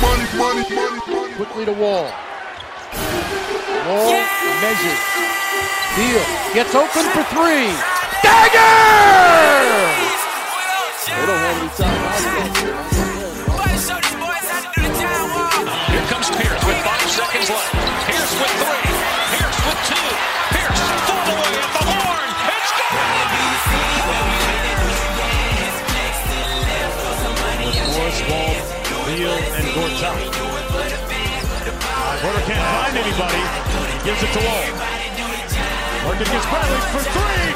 Money, money, money, Quickly to Wall. Wall yeah! measures. Beal gets open for three. Dagger! They don't have any Here comes Pierce with five seconds left. Pierce with three. Pierce with two. Pierce full away at the horn. It's good! Morris, Wall, Beal, Porter can't find anybody. Gives it to Wall. Working gets Bradley for three.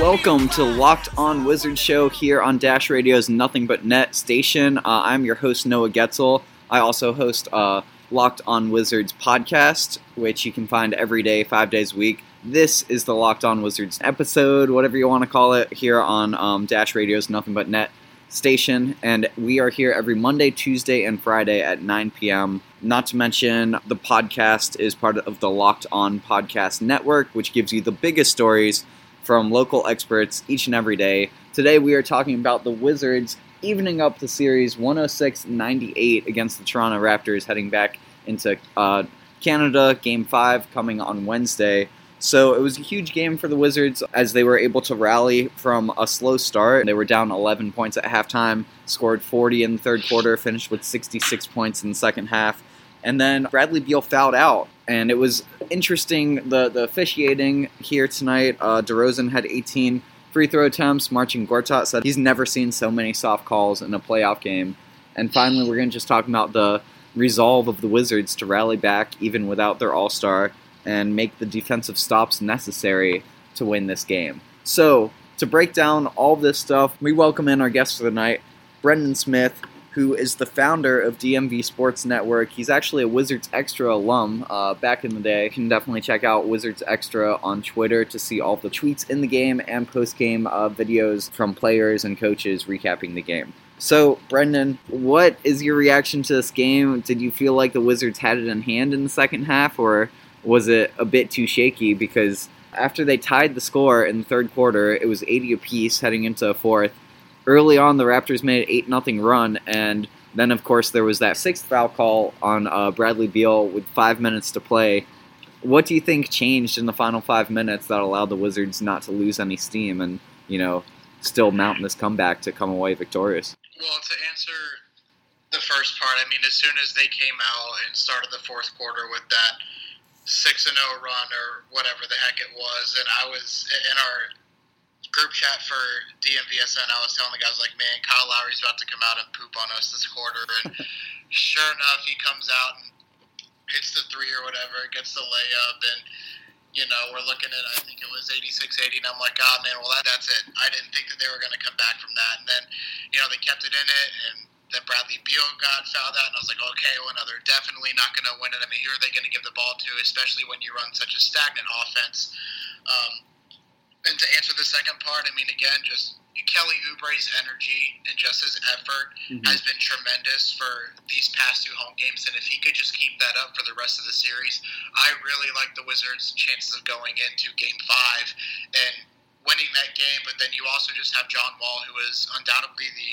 Welcome to Locked On Wizards Show here on Dash Radio's Nothing But Net station. Uh, I'm your host, Noah Goetzel. I also host uh, Locked On Wizards podcast, which you can find every day, five days a week. This is the Locked On Wizards episode, whatever you want to call it, here on um, Dash Radio's Nothing But Net station. And we are here every Monday, Tuesday, and Friday at 9 p.m. Not to mention, the podcast is part of the Locked On Podcast Network, which gives you the biggest stories from local experts each and every day. Today we are talking about the Wizards evening up the series 106 98 against the Toronto Raptors, heading back into uh, Canada, game five coming on Wednesday. So it was a huge game for the Wizards as they were able to rally from a slow start. They were down 11 points at halftime, scored 40 in the third quarter, finished with 66 points in the second half. And then Bradley Beal fouled out and it was interesting the the officiating here tonight. Uh, DeRozan had 18 free throw attempts. Marcin Gortat said he's never seen so many soft calls in a playoff game. And finally, we're going to just talk about the resolve of the Wizards to rally back even without their All Star and make the defensive stops necessary to win this game. So, to break down all this stuff, we welcome in our guest for the night, Brendan Smith, who is the founder of DMV Sports Network. He's actually a Wizards Extra alum uh, back in the day. You can definitely check out Wizards Extra on Twitter to see all the tweets in the game and post game uh, videos from players and coaches recapping the game. So, Brendan, what is your reaction to this game? Did you feel like the Wizards had it in hand in the second half, or was it a bit too shaky? Because after they tied the score in the third quarter, it was 80 apiece heading into the fourth early on, the Raptors made an 8 nothing run, and then, of course, there was that sixth foul call on uh, Bradley Beal with five minutes to play. What do you think changed in the final five minutes that allowed the Wizards not to lose any steam and, you know, still mount this comeback to come away victorious? Well, to answer the first part, I mean, as soon as they came out and started the fourth quarter with that six and zero run or whatever the heck it was, and I was in our group chat for DMVSN, I was telling the guys like, man, Kyle Lowry's about to come out and poop on us this quarter, and sure enough, he comes out and hits the three or whatever, gets the layup, and you know we're looking at I think it was 86-80, and I'm like, oh man, well that, that's it. I didn't think that they were going to come back from that, and then you know they kept it in it, and then Bradley Beal got fouled out, and I was like, okay, well, no, they're definitely not going to win it. I mean, who are they going to give the ball to, especially when you run such a stagnant offense? Um, and to answer the second part, I mean, again, just Kelly Oubre's energy and just his effort mm-hmm. has been tremendous for these past two home games. And if he could just keep that up for the rest of the series, I really like the Wizards' chances of going into Game Five and winning that game. But then you also just have John Wall, who is undoubtedly the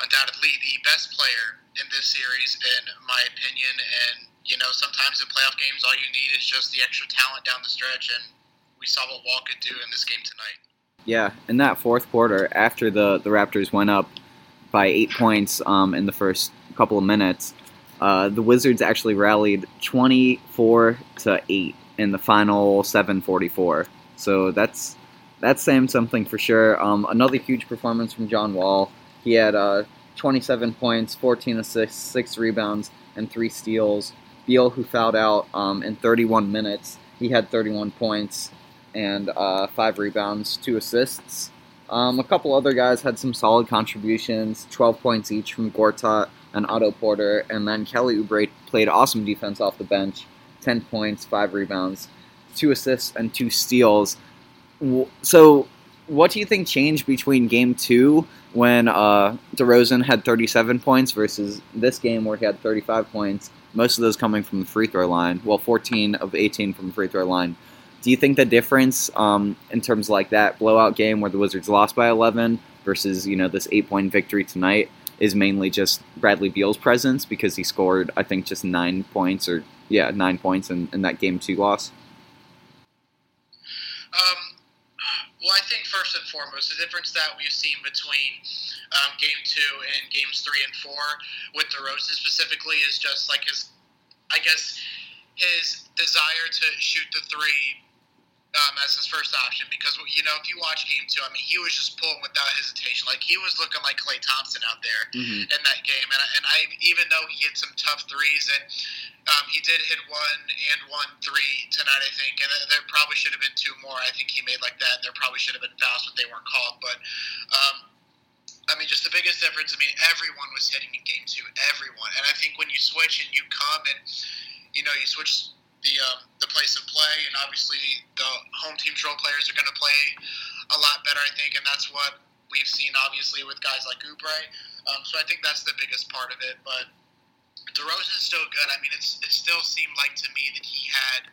undoubtedly the best player in this series, in my opinion. And you know, sometimes in playoff games, all you need is just the extra talent down the stretch and we saw what Wall could do in this game tonight. Yeah, in that fourth quarter, after the, the Raptors went up by eight points um, in the first couple of minutes, uh, the Wizards actually rallied 24 to 8 in the final 744. So that's that's saying something for sure. Um, another huge performance from John Wall. He had uh, 27 points, 14 assists, six rebounds, and three steals. Beal, who fouled out um, in 31 minutes, he had 31 points and uh, five rebounds, two assists. Um, a couple other guys had some solid contributions, 12 points each from Gortat and Otto Porter, and then Kelly Oubre played awesome defense off the bench, 10 points, five rebounds, two assists, and two steals. So, what do you think changed between game two when uh, DeRozan had 37 points versus this game where he had 35 points? Most of those coming from the free throw line. Well, 14 of 18 from the free throw line. Do you think the difference um, in terms like that blowout game where the Wizards lost by 11 versus you know this eight point victory tonight is mainly just Bradley Beal's presence because he scored I think just nine points or yeah nine points in, in that game two loss. Um, well, I think first and foremost the difference that we've seen between um, game two and games three and four with DeRozan specifically is just like his, I guess, his desire to shoot the three um, as his first option because you know if you watch game two, I mean he was just pulling without hesitation. Like he was looking like Klay Thompson out there mm-hmm. in that game, and I, and I even though he hit some tough threes and um, he did hit one and one three tonight, I think, and there probably should have been two more. I think he made like that, and there probably should have been fouls, but they weren't called. But um, I mean, just the biggest difference. I mean, everyone was hitting in game two, everyone, and I think when you switch and you come and you know you switch the um, the place of play, and obviously the home team's role players are going to play a lot better, I think, and that's what we've seen obviously with guys like Oubre. Um, so I think that's the biggest part of it. But DeRozan's still good. I mean, it's it still seemed like to me that he had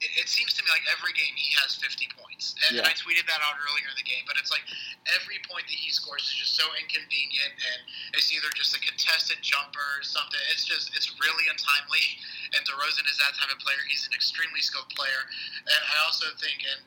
it, it, seems to me like every game he has 50 points. And, yeah. and, I tweeted that out earlier in the game, but it's like every point that he scores is just so inconvenient, and it's either just a contested jumper or something. It's just, it's really untimely. And DeRozan is that type of player. He's an extremely skilled player. And I also think, and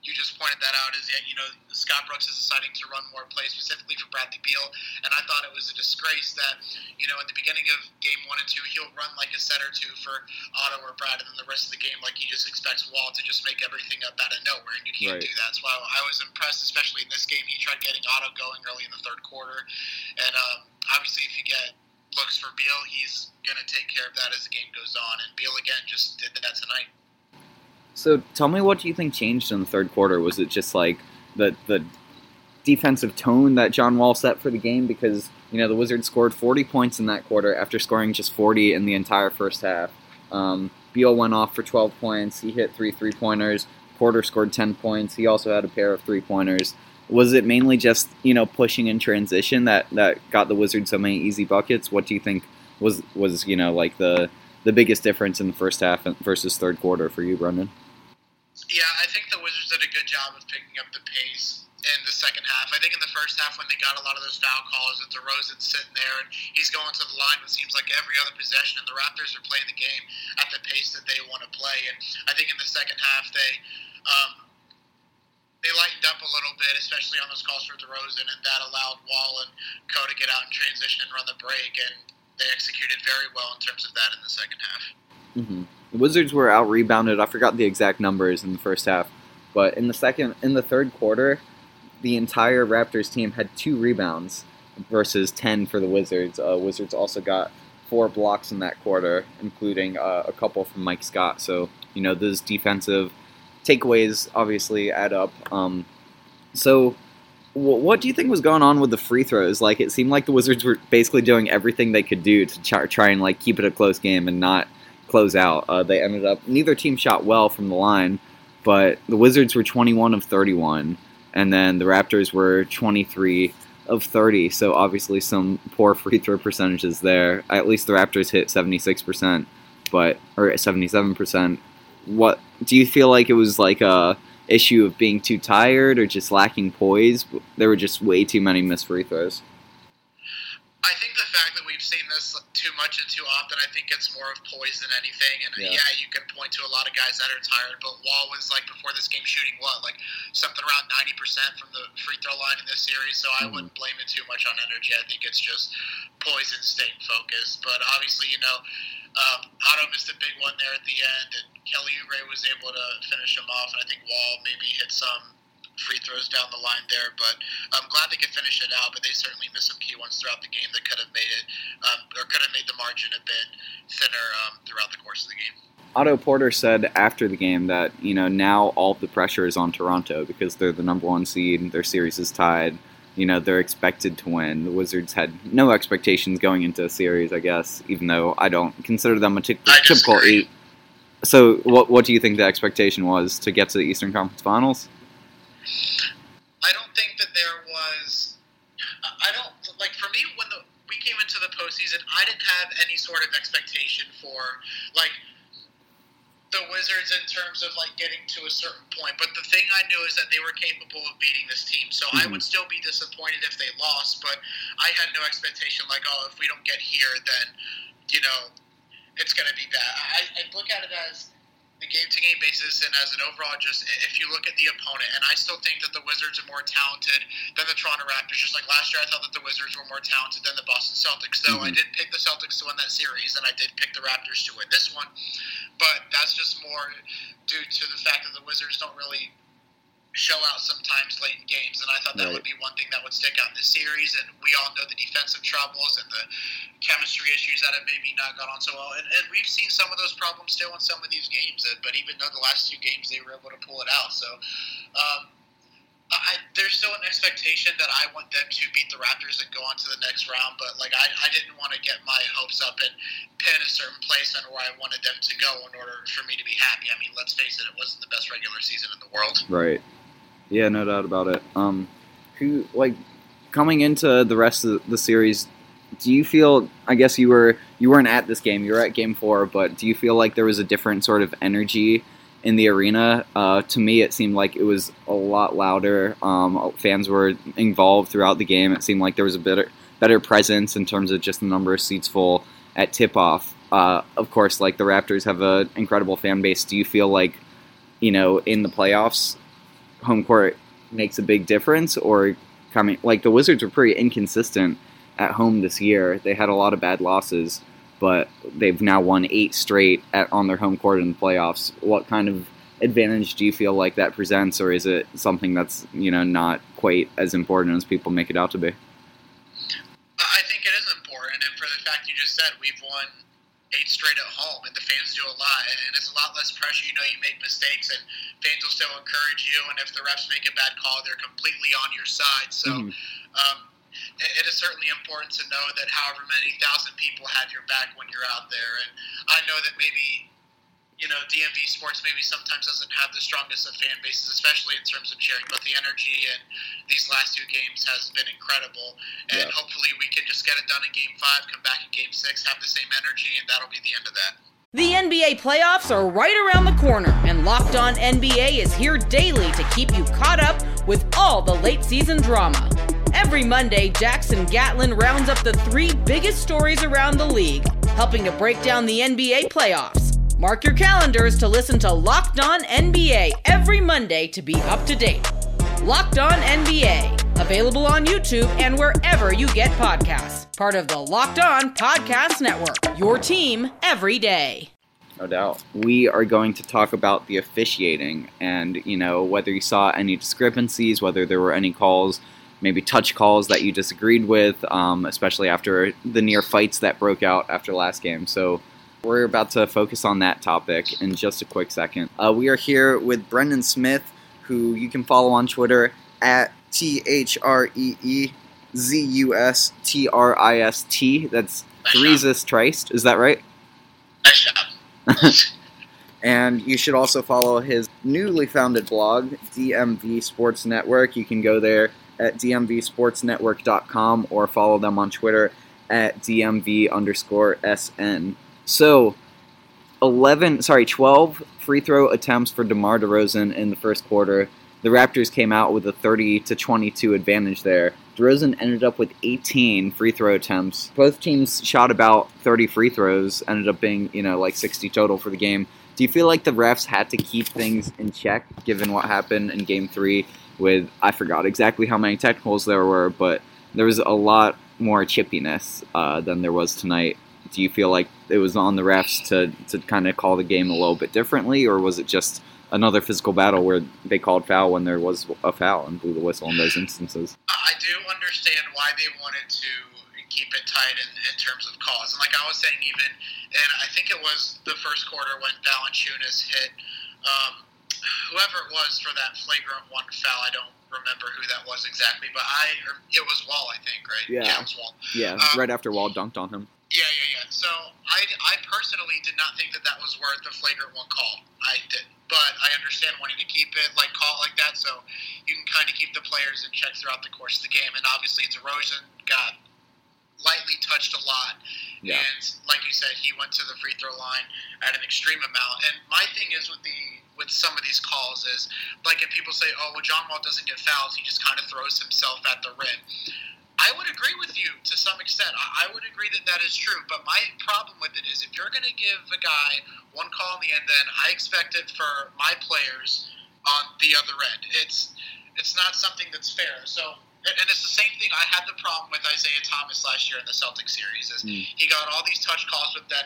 you just pointed that out is that you know Scott Brooks is deciding to run more plays specifically for Bradley Beal, and I thought it was a disgrace that you know at the beginning of game one and two he'll run like a set or two for Otto or Brad, and then the rest of the game like he just expects Wall to just make everything up out of nowhere, and you can't right. do that. So I, I was impressed, especially in this game. He tried getting Otto going early in the third quarter, and um, obviously if you get looks for Beal, he's going to take care of that as the game goes on, and Beal again just did that tonight. So tell me, what do you think changed in the third quarter? Was it just like the the defensive tone that John Wall set for the game? Because you know the Wizards scored 40 points in that quarter after scoring just 40 in the entire first half. Um, Beal went off for 12 points. He hit three three pointers. Porter scored 10 points. He also had a pair of three pointers. Was it mainly just you know pushing in transition that that got the Wizards so many easy buckets? What do you think was was you know like the the biggest difference in the first half versus third quarter for you, Brendan? Yeah, I think the Wizards did a good job of picking up the pace in the second half. I think in the first half when they got a lot of those foul calls and DeRozan's sitting there and he's going to the line it seems like every other possession and the Raptors are playing the game at the pace that they want to play. And I think in the second half they um, they lightened up a little bit, especially on those calls for DeRozan, and that allowed Wall and Co to get out and transition and run the break, and they executed very well in terms of that in the second half. Mm-hmm. The Wizards were out rebounded. I forgot the exact numbers in the first half, but in the second, in the third quarter, the entire Raptors team had two rebounds versus ten for the Wizards. Uh, Wizards also got four blocks in that quarter, including uh, a couple from Mike Scott. So you know those defensive takeaways obviously add up. Um, so what do you think was going on with the free throws? Like it seemed like the Wizards were basically doing everything they could do to try, and like keep it a close game and not close out. Uh, they ended up neither team shot well from the line, but the Wizards were 21 of 31, and then the Raptors were 23 of 30. So obviously some poor free throw percentages there. At least the Raptors hit 76%, but or 77%. What do you feel like it was like a issue of being too tired or just lacking poise? There were just way too many missed free throws. I think the fact that we've seen this too much and too often, I think it's more of poise than anything. And yeah. yeah. you can point to a lot of guys that are tired, but Wall was like before this game shooting what, like something around ninety percent from the free throw line in this series. So I mm-hmm. wouldn't blame it too much on energy. I think it's just poise and staying focused. But obviously, you know, um, Otto missed a big one there at the end, and Kelly Oubre was able to finish him off. And I think Wall maybe hit some free throws down the line there. But I'm glad they could finish it out. But they certainly missed some key ones throughout the game that could have made it, um, or could have made the margin a bit thinner um, throughout the course of the game. Otto Porter said after the game that you know now all the pressure is on Toronto because they're the number one seed. And their series is tied. You know they're expected to win. The Wizards had no expectations going into a series, I guess, even though I don't consider them a typical eight. So, what what do you think the expectation was to get to the Eastern Conference Finals? I don't think that there was. I I don't like for me when the we came into the postseason. I didn't have any sort of expectation for like the Wizards in terms of like getting to a certain point. But the thing I knew is that they were capable of beating this team. So I Mhm. would still be disappointed if they lost. But I had no expectation like, oh, if we don't get here, then you know it's going to be bad. I, I look at it as the game to game basis and as an overall just if you look at the opponent and I still think that the Wizards are more talented than the Toronto Raptors just like last year I thought that the Wizards were more talented than the Boston Celtics so I Mhm. did pick the Celtics to win that series and I did pick the Raptors to win this one but that's just more due to the fact that the Wizards don't really show out sometimes late in games and I thought that Right. would be one thing that would stick out in this series and we all know the defensive troubles and the chemistry issues that have maybe not gone on so well. And, and we've seen some of those problems still in some of these games. uh, But even though the last two games they were able to pull it out, so um, I, there's still an expectation that I want them to beat the Raptors and go on to the next round. But like I, I didn't want to get my hopes up and pin a certain place on where I wanted them to go in order for me to be happy. I mean, let's face it, it wasn't the best regular season in the world. Right. Yeah, no doubt about it. Um, who like coming into the rest of the series? Do you feel? I guess you were you weren't at this game. You were at Game Four, but do you feel like there was a different sort of energy in the arena? Uh, to me, it seemed like it was a lot louder. Um, fans were involved throughout the game. It seemed like there was a better better presence in terms of just the number of seats full at tip off. Uh, of course, like the Raptors have an incredible fan base. Do you feel like you know in the playoffs? Home court makes a big difference or coming like the Wizards were pretty inconsistent at home this year. They had a lot of bad losses, but they've now won 8 straight at on their home court in the playoffs. What kind of advantage do you feel like that presents or is it something that's, you know, not quite as important as people make it out to be? I think it is important, and for the fact you just said, we've won eight straight at home, and the fans do a lot, and it's a lot less pressure. You know, you make mistakes, and fans will still encourage you. And if the refs make a bad call, they're completely on your side. So, Mhm. um, it is certainly important to know that however many thousand people have your back when you're out there. And I know that maybe. You know, DMV Sports maybe sometimes doesn't have the strongest of fan bases, especially in terms of cheering. But the energy in these last two games has been incredible and Yeah. hopefully we can just get it done in game five, come back in game six, have the same energy, and that'll be the end of that. The NBA playoffs are right around the corner, and Locked On NBA is here daily to keep you caught up with all the late season drama. Every Monday, Jackson Gatlin rounds up the three biggest stories around the league, helping to break down the NBA playoffs. Mark your calendars to listen to Locked On NBA every Monday to be up to date. Locked On NBA, available on YouTube and wherever you get podcasts. Part of the Locked On Podcast Network, your team every day. No doubt. We are going to talk about the officiating and, you know, whether you saw any discrepancies, whether there were any calls, maybe touch calls that you disagreed with, um, especially after the near fights that broke out after last game. So we're about to focus on that topic in just a quick second. Uh, we are here with Brendan Smith, who you can follow on Twitter at T H R E E Z U S T R I S T. That's Threesus Trist. Is that right? Nice job. And you should also follow his newly founded blog, DMV Sports Network. You can go there at dmvsportsnetwork.com or follow them on Twitter at dmv underscore sn. So, 11, sorry, 12 free throw attempts for DeMar DeRozan in the first quarter. The Raptors came out with a 30 to 22 advantage there. DeRozan ended up with 18 free throw attempts. Both teams shot about 30 free throws, ended up being, you know, like 60 total for the game. Do you feel like the refs had to keep things in check given what happened in game three with, I forgot exactly how many technicals there were, but there was a lot more chippiness uh, than there was tonight. Do you feel like it was on the refs to, to kind of call the game a little bit differently, or was it just another physical battle where they called foul when there was a foul and blew the whistle in those instances? I do understand why they wanted to keep it tight in, in terms of calls. And like I was saying, even and I think it was the first quarter when Valanciunas hit um, whoever it was for that flagrant one foul. I don't remember who that was exactly, but I or it was Wall, I think, right? Yeah. it was Wall. Yeah, Um, right after Wall dunked on him. Yeah, yeah, yeah. So I, I personally did not think that that was worth a flagrant one call. I did, but I understand wanting to keep it like call it like that, so you can kind of keep the players in check throughout the course of the game. And obviously, DeRozan got lightly touched a lot, Yeah. and like you said, he went to the free throw line at an extreme amount. And my thing is with the with some of these calls is like if people say, "Oh, well, John Wall doesn't get fouls; he just kind of throws himself at the rim." I would agree with you to some extent. I, I would agree that that is true. But my problem with it is if you're going to give a guy one call in the end, then I expect it for my players on the other end. It's it's not something that's fair. So. And it's the same thing. I had the problem with Isaiah Thomas last year in the Celtics series. Is Mm. he got all these touch calls, but then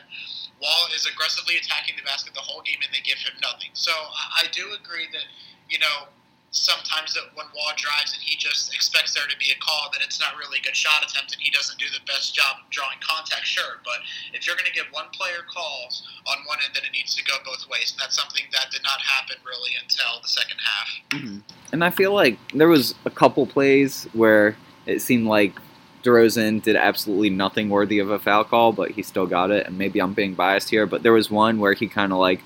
Wall is aggressively attacking the basket the whole game, and they give him nothing. So I do agree that you know sometimes that when Wall drives and he just expects there to be a call, that it's not really a good shot attempt and he doesn't do the best job of drawing contact, sure. But if you're going to give one player calls on one end, then it needs to go both ways. And that's something that did not happen really until the second half. Mm-hmm. And I feel like there was a couple plays where it seemed like DeRozan did absolutely nothing worthy of a foul call, but he still got it. And maybe I'm being biased here, but there was one where he kind of like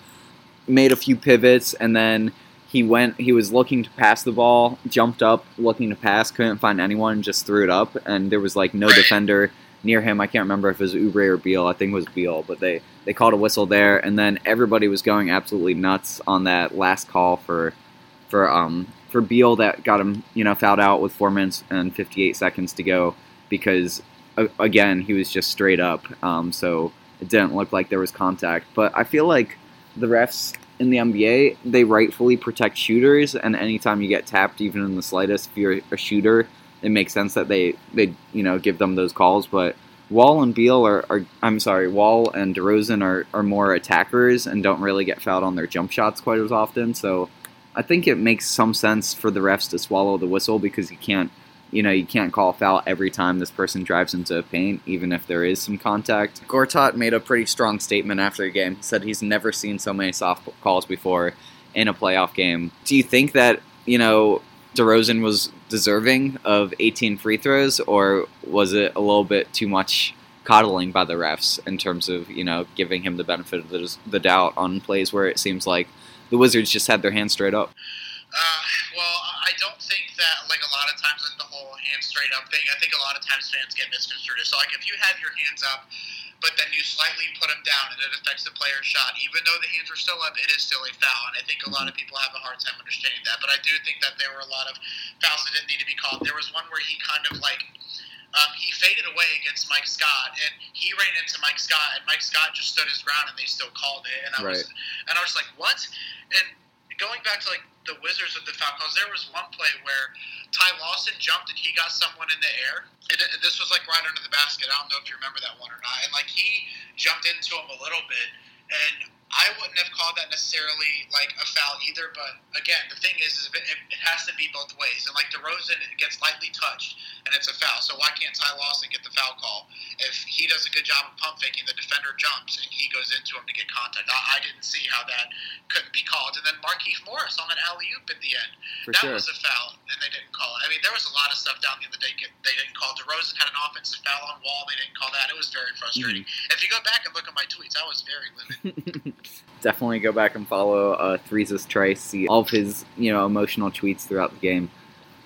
made a few pivots and then he went he was looking to pass the ball, jumped up looking to pass, couldn't find anyone, just threw it up. And there was like no defender near him. I can't remember if it was Oubre or Beal. I think it was Beal, but they they called a whistle there. And then everybody was going absolutely nuts on that last call for for um for Beal that got him you know fouled out with four minutes and 58 seconds to go because again he was just straight up. Um, so it didn't look like there was contact. But I feel like the refs in the NBA they rightfully protect shooters and anytime you get tapped even in the slightest if you're a shooter it makes sense that they they you know give them those calls but Wall and Beal are, are I'm sorry Wall and DeRozan are, are more attackers and don't really get fouled on their jump shots quite as often so I think it makes some sense for the refs to swallow the whistle because you can't, you know, you can't call a foul every time this person drives into a paint, even if there is some contact. Gortat made a pretty strong statement after the game. He said he's never seen so many soft calls before in a playoff game. Do you think that, you know, DeRozan was deserving of 18 free throws, or was it a little bit too much coddling by the refs in terms of, you know, giving him the benefit of the, the doubt on plays where it seems like the Wizards just had their hands straight up? Uh, well, I don't think that like a lot of times like the whole hand straight up thing. I think a lot of times fans get misconstrued. So like if you have your hands up, but then you slightly put them down and it affects the player's shot, even though the hands are still up, it is still a foul. And I think a lot of people have a hard time understanding that. But I do think that there were a lot of fouls that didn't need to be called. There was one where he kind of like um, he faded away against Mike Scott, and he ran into Mike Scott, and Mike Scott just stood his ground, and they still called it. And I was, and I was like, what? And going back to like the Wizards with the calls, there was one play where Ty Lawson jumped and he got someone in the air. And this was like right under the basket. I don't know if you remember that one or not. And like he jumped into him a little bit, and I wouldn't have called that necessarily like a foul either. But again, the thing is, is it, it has to be both ways. And like DeRozan gets lightly touched, and it's a foul. So why can't Ty Lawson get the foul call if he does a good job of pump faking? The defender jumps and he goes into him to get contact. I, I didn't see how that couldn't be called. And then Markieff Morris on an alley oop at the end. For that sure. was a foul, and they didn't call it. I mean, there was a lot of stuff down the the day they didn't call. DeRozan had an offensive foul on Wall. They didn't call that. It was very frustrating. Mm-hmm. If you go back and look at my tweets, I was very livid. Definitely go back and follow uh, Threeses Trice, see all of his you know emotional tweets throughout the game.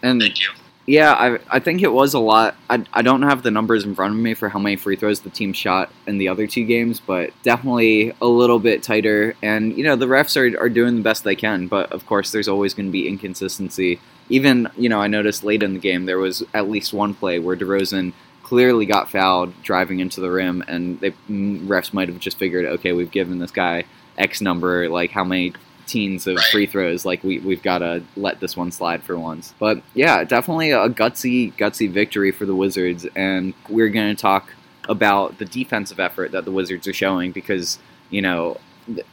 And Thank you. yeah, I I think it was a lot. I, I don't have the numbers in front of me for how many free throws the team shot in the other two games, but definitely a little bit tighter. And you know the refs are are doing the best they can, but of course there's always going to be inconsistency. Even you know I noticed late in the game there was at least one play where DeRozan clearly got fouled driving into the rim, and they mm, refs might have just figured, okay, we've given this guy X number, like how many teens of Right. free throws, like we we've got to let this one slide for once. But yeah, definitely a gutsy gutsy victory for the Wizards, and we're going to talk about the defensive effort that the Wizards are showing because you know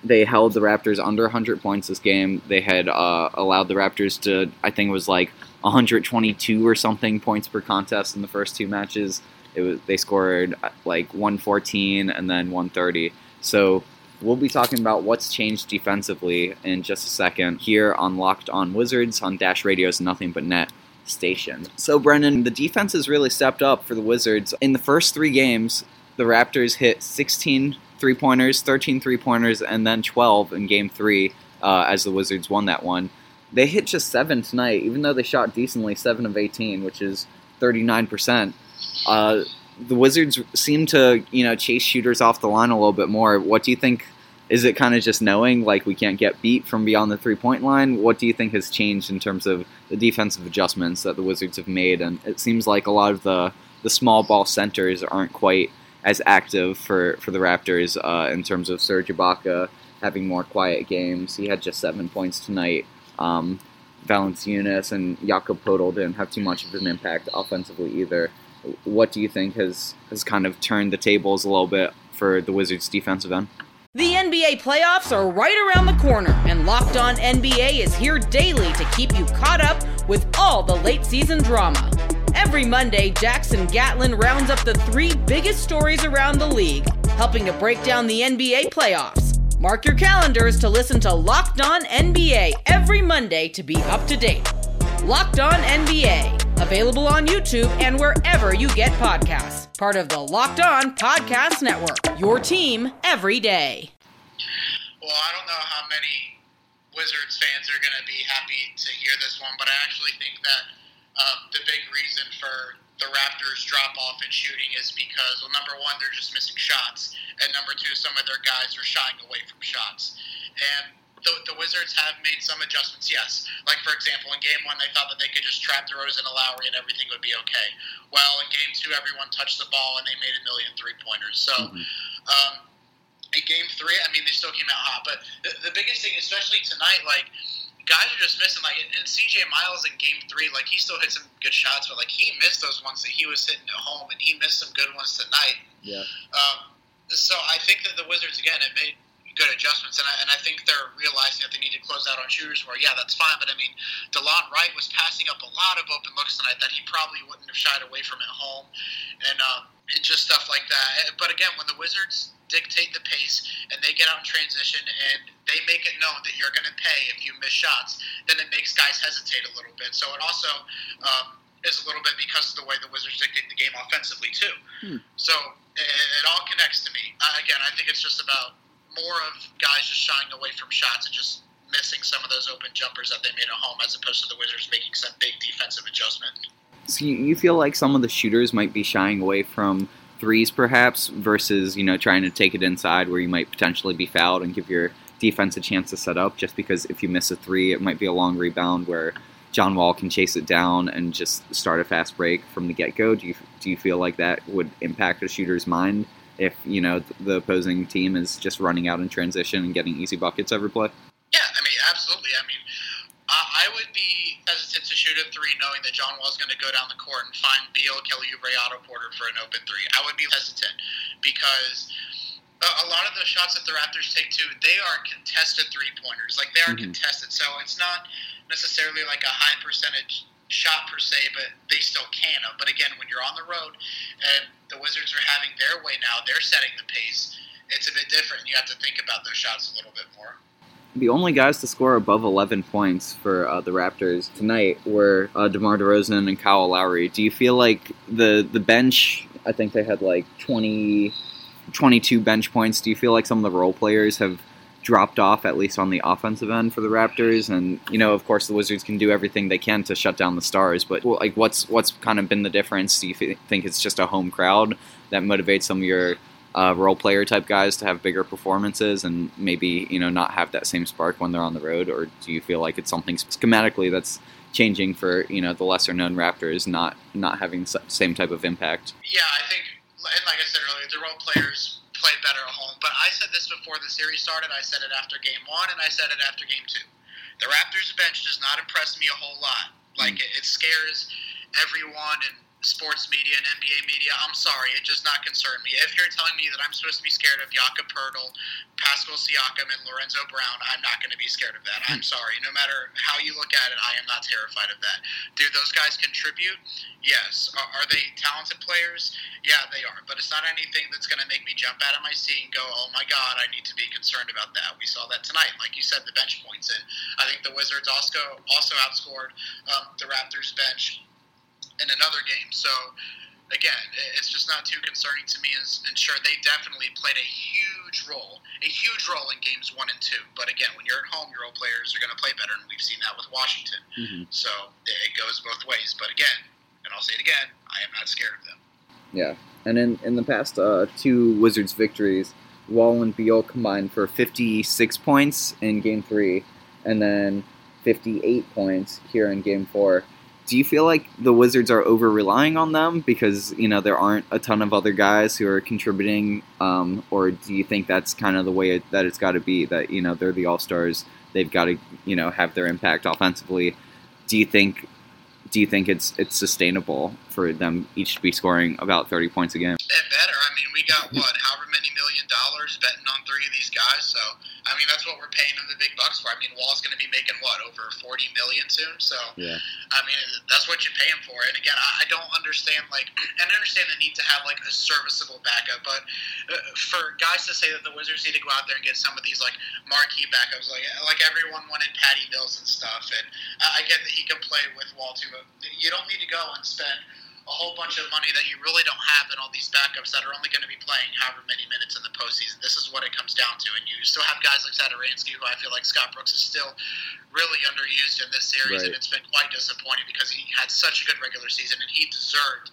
they held the Raptors under 100 points this game. They had uh, allowed the Raptors to, I think it was like 122 or something points per contest in the first two matches. It was they scored uh, like 114 and then 130. So we'll be talking about what's changed defensively in just a second here on Locked On Wizards on Dash Radio's Nothing But Net station. So, Brendan, the defense has really stepped up for the Wizards. In the first three games, the Raptors hit 16 three pointers, 13 three pointers, and then 12 in game three uh, as the Wizards won that one. They hit just seven tonight, even though they shot decently, seven of 18, which is 39%. Uh, the Wizards seem to, you know, chase shooters off the line a little bit more. What do you think? Is it kind of just knowing like we can't get beat from beyond the three point line? What do you think has changed in terms of the defensive adjustments that the Wizards have made? And it seems like a lot of the the small ball centers aren't quite as active for, for the Raptors uh, in terms of Serge Ibaka having more quiet games. He had just seven points tonight. Um, Valanciunas and Jakob Poeltl didn't have too much of an impact offensively either. What do you think has, has kind of turned the tables a little bit for the Wizards' defensive end? The NBA playoffs are right around the corner, and Locked On NBA is here daily to keep you caught up with all the late season drama. Every Monday, Jackson Gatlin rounds up the three biggest stories around the league, helping to break down the NBA playoffs. Mark your calendars to listen to Locked On NBA every Monday to be up to date. Locked On NBA, available on YouTube and wherever you get podcasts. Part of the Locked On Podcast Network, your team every day. Well, I don't know how many Wizards fans are going to be happy to hear this one, but I actually think that um, the big reason for the Raptors' drop off in shooting is because, well, number one, they're just missing shots, and number two, some of their guys are shying away from shots. And the, the Wizards have made some adjustments, yes. Like, for example, in game one, they thought that they could just trap DeRozan and Lowry and everything would be okay. Well, in game two, everyone touched the ball and they made a million three pointers. So, mm-hmm. um, in game three, I mean, they still came out hot. But the, the biggest thing, especially tonight, like, guys are just missing. Like in CJ Miles in Game Three, like he still hit some good shots, but like he missed those ones that he was hitting at home, and he missed some good ones tonight. Yeah. Um, so I think that the Wizards again have made good adjustments, and I, and I think they're realizing that they need to close out on shooters. Where yeah, that's fine, but I mean, Delon Wright was passing up a lot of open looks tonight that he probably wouldn't have shied away from at home, and um, just stuff like that. But again, when the Wizards dictate the pace and they get out in transition and they make it known that you're going to pay if you miss shots, then it makes guys hesitate a little bit. So it also um, is a little bit because of the way the Wizards dictate the game offensively too. Hmm. So it, it, all connects to me. Uh, again, I think it's just about more of guys just shying away from shots and just missing some of those open jumpers that they made at home, as opposed to the Wizards making some big defensive adjustment. So you feel like some of the shooters might be shying away from threes perhaps versus you know trying to take it inside where you might potentially be fouled and give your defense a chance to set up just because if you miss a three it might be a long rebound where John Wall can chase it down and just start a fast break from the get-go. Do you do you feel like that would impact a shooter's mind if you know the opposing team is just running out in transition and getting easy buckets every play yeah I mean absolutely I mean I would be hesitant to shoot a three knowing that John Wall's going to go down the court and find Beal, Kelly Oubre, Otto Porter for an open three. I would be hesitant because a lot of the shots that the Raptors take too, they are contested three pointers. Like they are mm-hmm. contested, so it's not necessarily like a high percentage shot per se, but they still can. But again, when you're on the road and the Wizards are having their way now, they're setting the pace. It's a bit different. You have to think about those shots a little bit more the only guys to score above 11 points for uh, the Raptors tonight were uh, DeMar DeRozan and Kyle Lowry. Do you feel like the the bench? I think they had like 20, 22 bench points. Do you feel like some of the role players have dropped off at least on the offensive end for the Raptors? And you know, of course, the Wizards can do everything they can to shut down the Stars. But like, what's what's kind of been the difference? Do you think it's just a home crowd that motivates some of your uh, role player type guys to have bigger performances and maybe you know not have that same spark when they're on the road, or do you feel like it's something schematically that's changing for you know the lesser known Raptors not not having the same type of impact? Yeah, I think, and like I said earlier, the role players play better at home. But I said this before the series started. I said it after game one, and I said it after game two. The Raptors bench does not impress me a whole lot. Like mm. it, it scares everyone and sports media and NBA media, I'm sorry, it does not concern me. If you're telling me that I'm supposed to be scared of Jakob Poeltl, Pascal Siakam, and Lorenzo Brown, I'm not going to be scared of that. I'm sorry. No matter how you look at it, I am not terrified of that. Do those guys contribute? Yes. Are, are they talented players? Yeah, they are. But it's not anything that's going to make me jump out of my seat and go, oh my God, I need to be concerned about that. We saw that tonight. Like you said, the bench points in. I think the Wizards also also outscored um, the Raptors bench in another game. So again, it's just not too concerning to me. And sure, they definitely played a huge role, a huge role in games one and two. But again, when you're at home, your role players are going to play better, and we've seen that with Washington. Mm-hmm. So it goes both ways. But again, and I'll say it again, I am not scared of them. Yeah, and in in the past uh, two Wizards victories, Wall and Beal combined for 56 points in Game Three, and then 58 points here in Game Four do you feel like the Wizards are over relying on them because you know there aren't a ton of other guys who are contributing, um, or do you think that's kind of the way it, that it's got to be? That you know they're the All Stars, they've got to you know have their impact offensively. Do you think do you think it's it's sustainable for them each to be scoring about thirty points a game? It better. I mean, we got what however many million dollars betting on three of these guys, so I mean, that's what we're paying them the big bucks for. I mean, Wall's going to be making what over forty million soon. So, yeah. I mean, that's what you pay him for. And again, I don't understand like, and I understand the need to have like a serviceable backup, but uh, for guys to say that the Wizards need to go out there and get some of these like marquee backups, like like everyone wanted Patty Mills and stuff, and I get that he can play with Wall too, but you don't need to go and spend a whole bunch of money that you really don't have in all these backups that are only going to be playing however many minutes in the postseason. This is what it comes down to. And you still have guys like Satoransky, who I feel like Scott Brooks is still really underused in this series, right. and it's been quite disappointing because he had such a good regular season and he deserved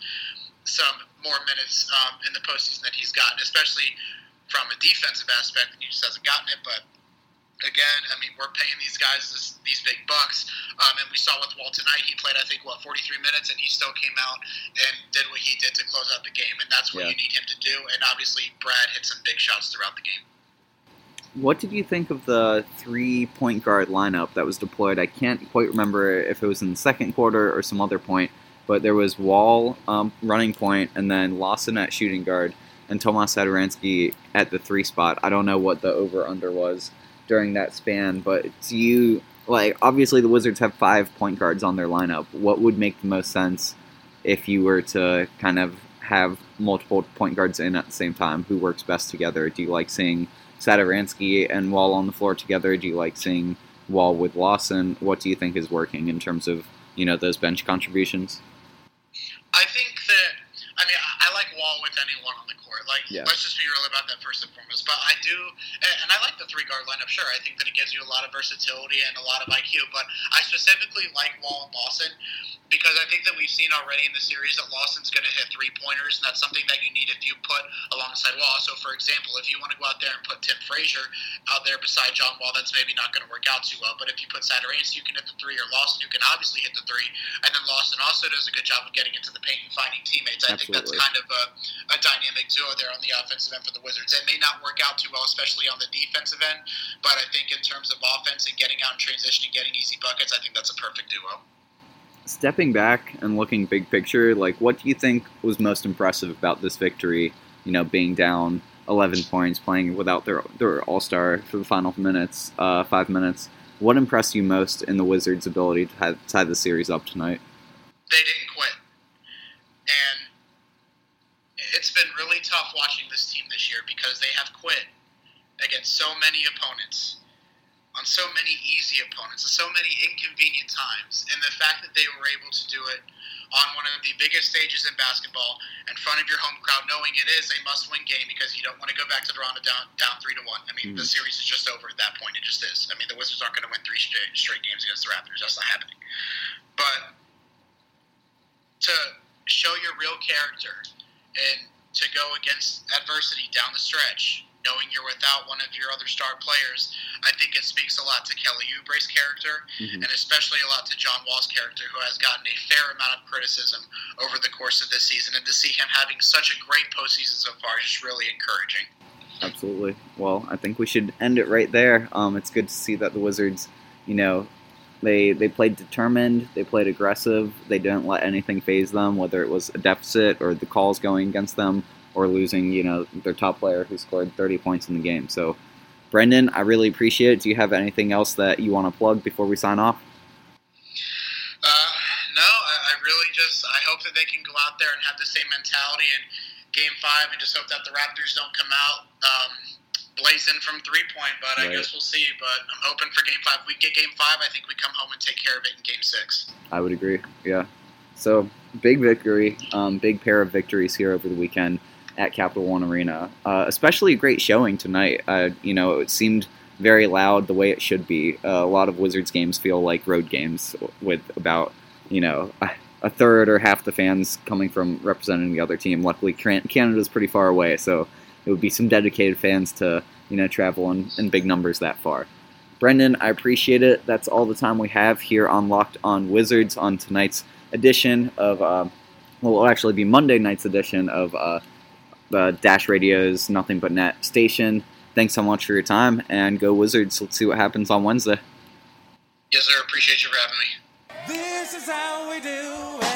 some more minutes um, in the postseason that he's gotten, especially from a defensive aspect, and he just hasn't gotten it. But again, I mean, we're paying these guys this, these big bucks, um, and we saw with Wall tonight. He played, I think, what 43 minutes, and he still came out and did what he did to close out the game, and that's what yeah. you need him to do. And obviously, Brad hit some big shots throughout the game. What did you think of the three point guard lineup that was deployed? I can't quite remember if it was in the second quarter or some other point, but there was Wall um, running point, and then Lawson at shooting guard, and Tomas Satoransky at the three spot. I don't know what the over under was during that span. But do you like obviously the Wizards have five point guards on their lineup. What would make the most sense if you were to kind of have multiple point guards in at the same time? Who works best together? Do you like seeing Satoransky and Wall on the floor together? Do you like seeing Wall with Lawson? What do you think is working in terms of you know those bench contributions? I think that I mean I like Wall with anyone on the like, yeah. let's just be real about that first and foremost. But I do, and I like the three guard lineup. Sure, I think that it gives you a lot of versatility and a lot of IQ. But I specifically like Wall and Lawson because I think that we've seen already in the series that Lawson's going to hit three pointers, and that's something that you need if you put alongside Wall. So, for example, if you want to go out there and put Tim Frazier out there beside John Wall, that's maybe not going to work out too well. But if you put Satoransky, you can hit the three, or Lawson, you can obviously hit the three. And then Lawson also does a good job of getting into the paint and finding teammates. I Absolutely. think that's kind of a, a dynamic duo there on the offensive end for the Wizards. It may not work out too well, especially on the defensive end, but I think in terms of offense and getting out and transitioning, getting easy buckets, I think that's a perfect duo. Stepping back and looking big picture, like what do you think was most impressive about this victory? You know, being down 11 points, playing without their their All Star for the final minutes, uh, five minutes. What impressed you most in the Wizards' ability to tie the series up tonight? They didn't quit, and it's been really tough watching this team this year because they have quit against so many opponents, on so many easy opponents, and so many inconvenient times. And the fact that they were able to do it on one of the biggest stages in basketball in front of your home crowd, knowing it is a must-win game because you don't want to go back to Toronto down down three to one. I mean, mm-hmm. the series is just over at that point. It just is. I mean, the Wizards aren't going to win three straight, straight games against the Raptors. That's not happening. But to show your real character and to go against adversity down the stretch, knowing you're without one of your other star players, I think it speaks a lot to Kelly Oubre's character, mm-hmm. and especially a lot to John Wall's character, who has gotten a fair amount of criticism over the course of this season. And to see him having such a great postseason so far is just really encouraging. Absolutely. Well, I think we should end it right there. Um, it's good to see that the Wizards, you know, They they played determined. They played aggressive. They didn't let anything phase them, whether it was a deficit or the calls going against them or losing. You know, their top player who scored 30 points in the game. So, Brendan, I really appreciate it. Do you have anything else that you want to plug before we sign off? Uh, no, I, I really just I hope that they can go out there and have the same mentality in Game Five, and just hope that the Raptors don't come out um, blazing from three point. But I guess we'll see. But I'm hoping for Game Five. If we get Game Five, I think we come home and take care of it in Game Six. I would agree. Yeah. So big victory, um, big pair of victories here over the weekend at Capital One Arena. Uh, especially a great showing tonight. Uh, you know, it seemed very loud the way it should be. Uh, a lot of Wizards games feel like road games with about you know a, third or half the fans coming from representing the other team. Luckily, Can- Canada's pretty far away, so it would be some dedicated fans to you know travel in, in big numbers that far. Brendan, I appreciate it. That's all the time we have here on Locked On Wizards on tonight's edition of, uh, well, it'll actually be Monday night's edition of uh, the Dash Radio's Nothing But Net station. Thanks so much for your time, and go Wizards. Let's see what happens on Wednesday. Yes, sir. Appreciate you for having me. This is how we do it.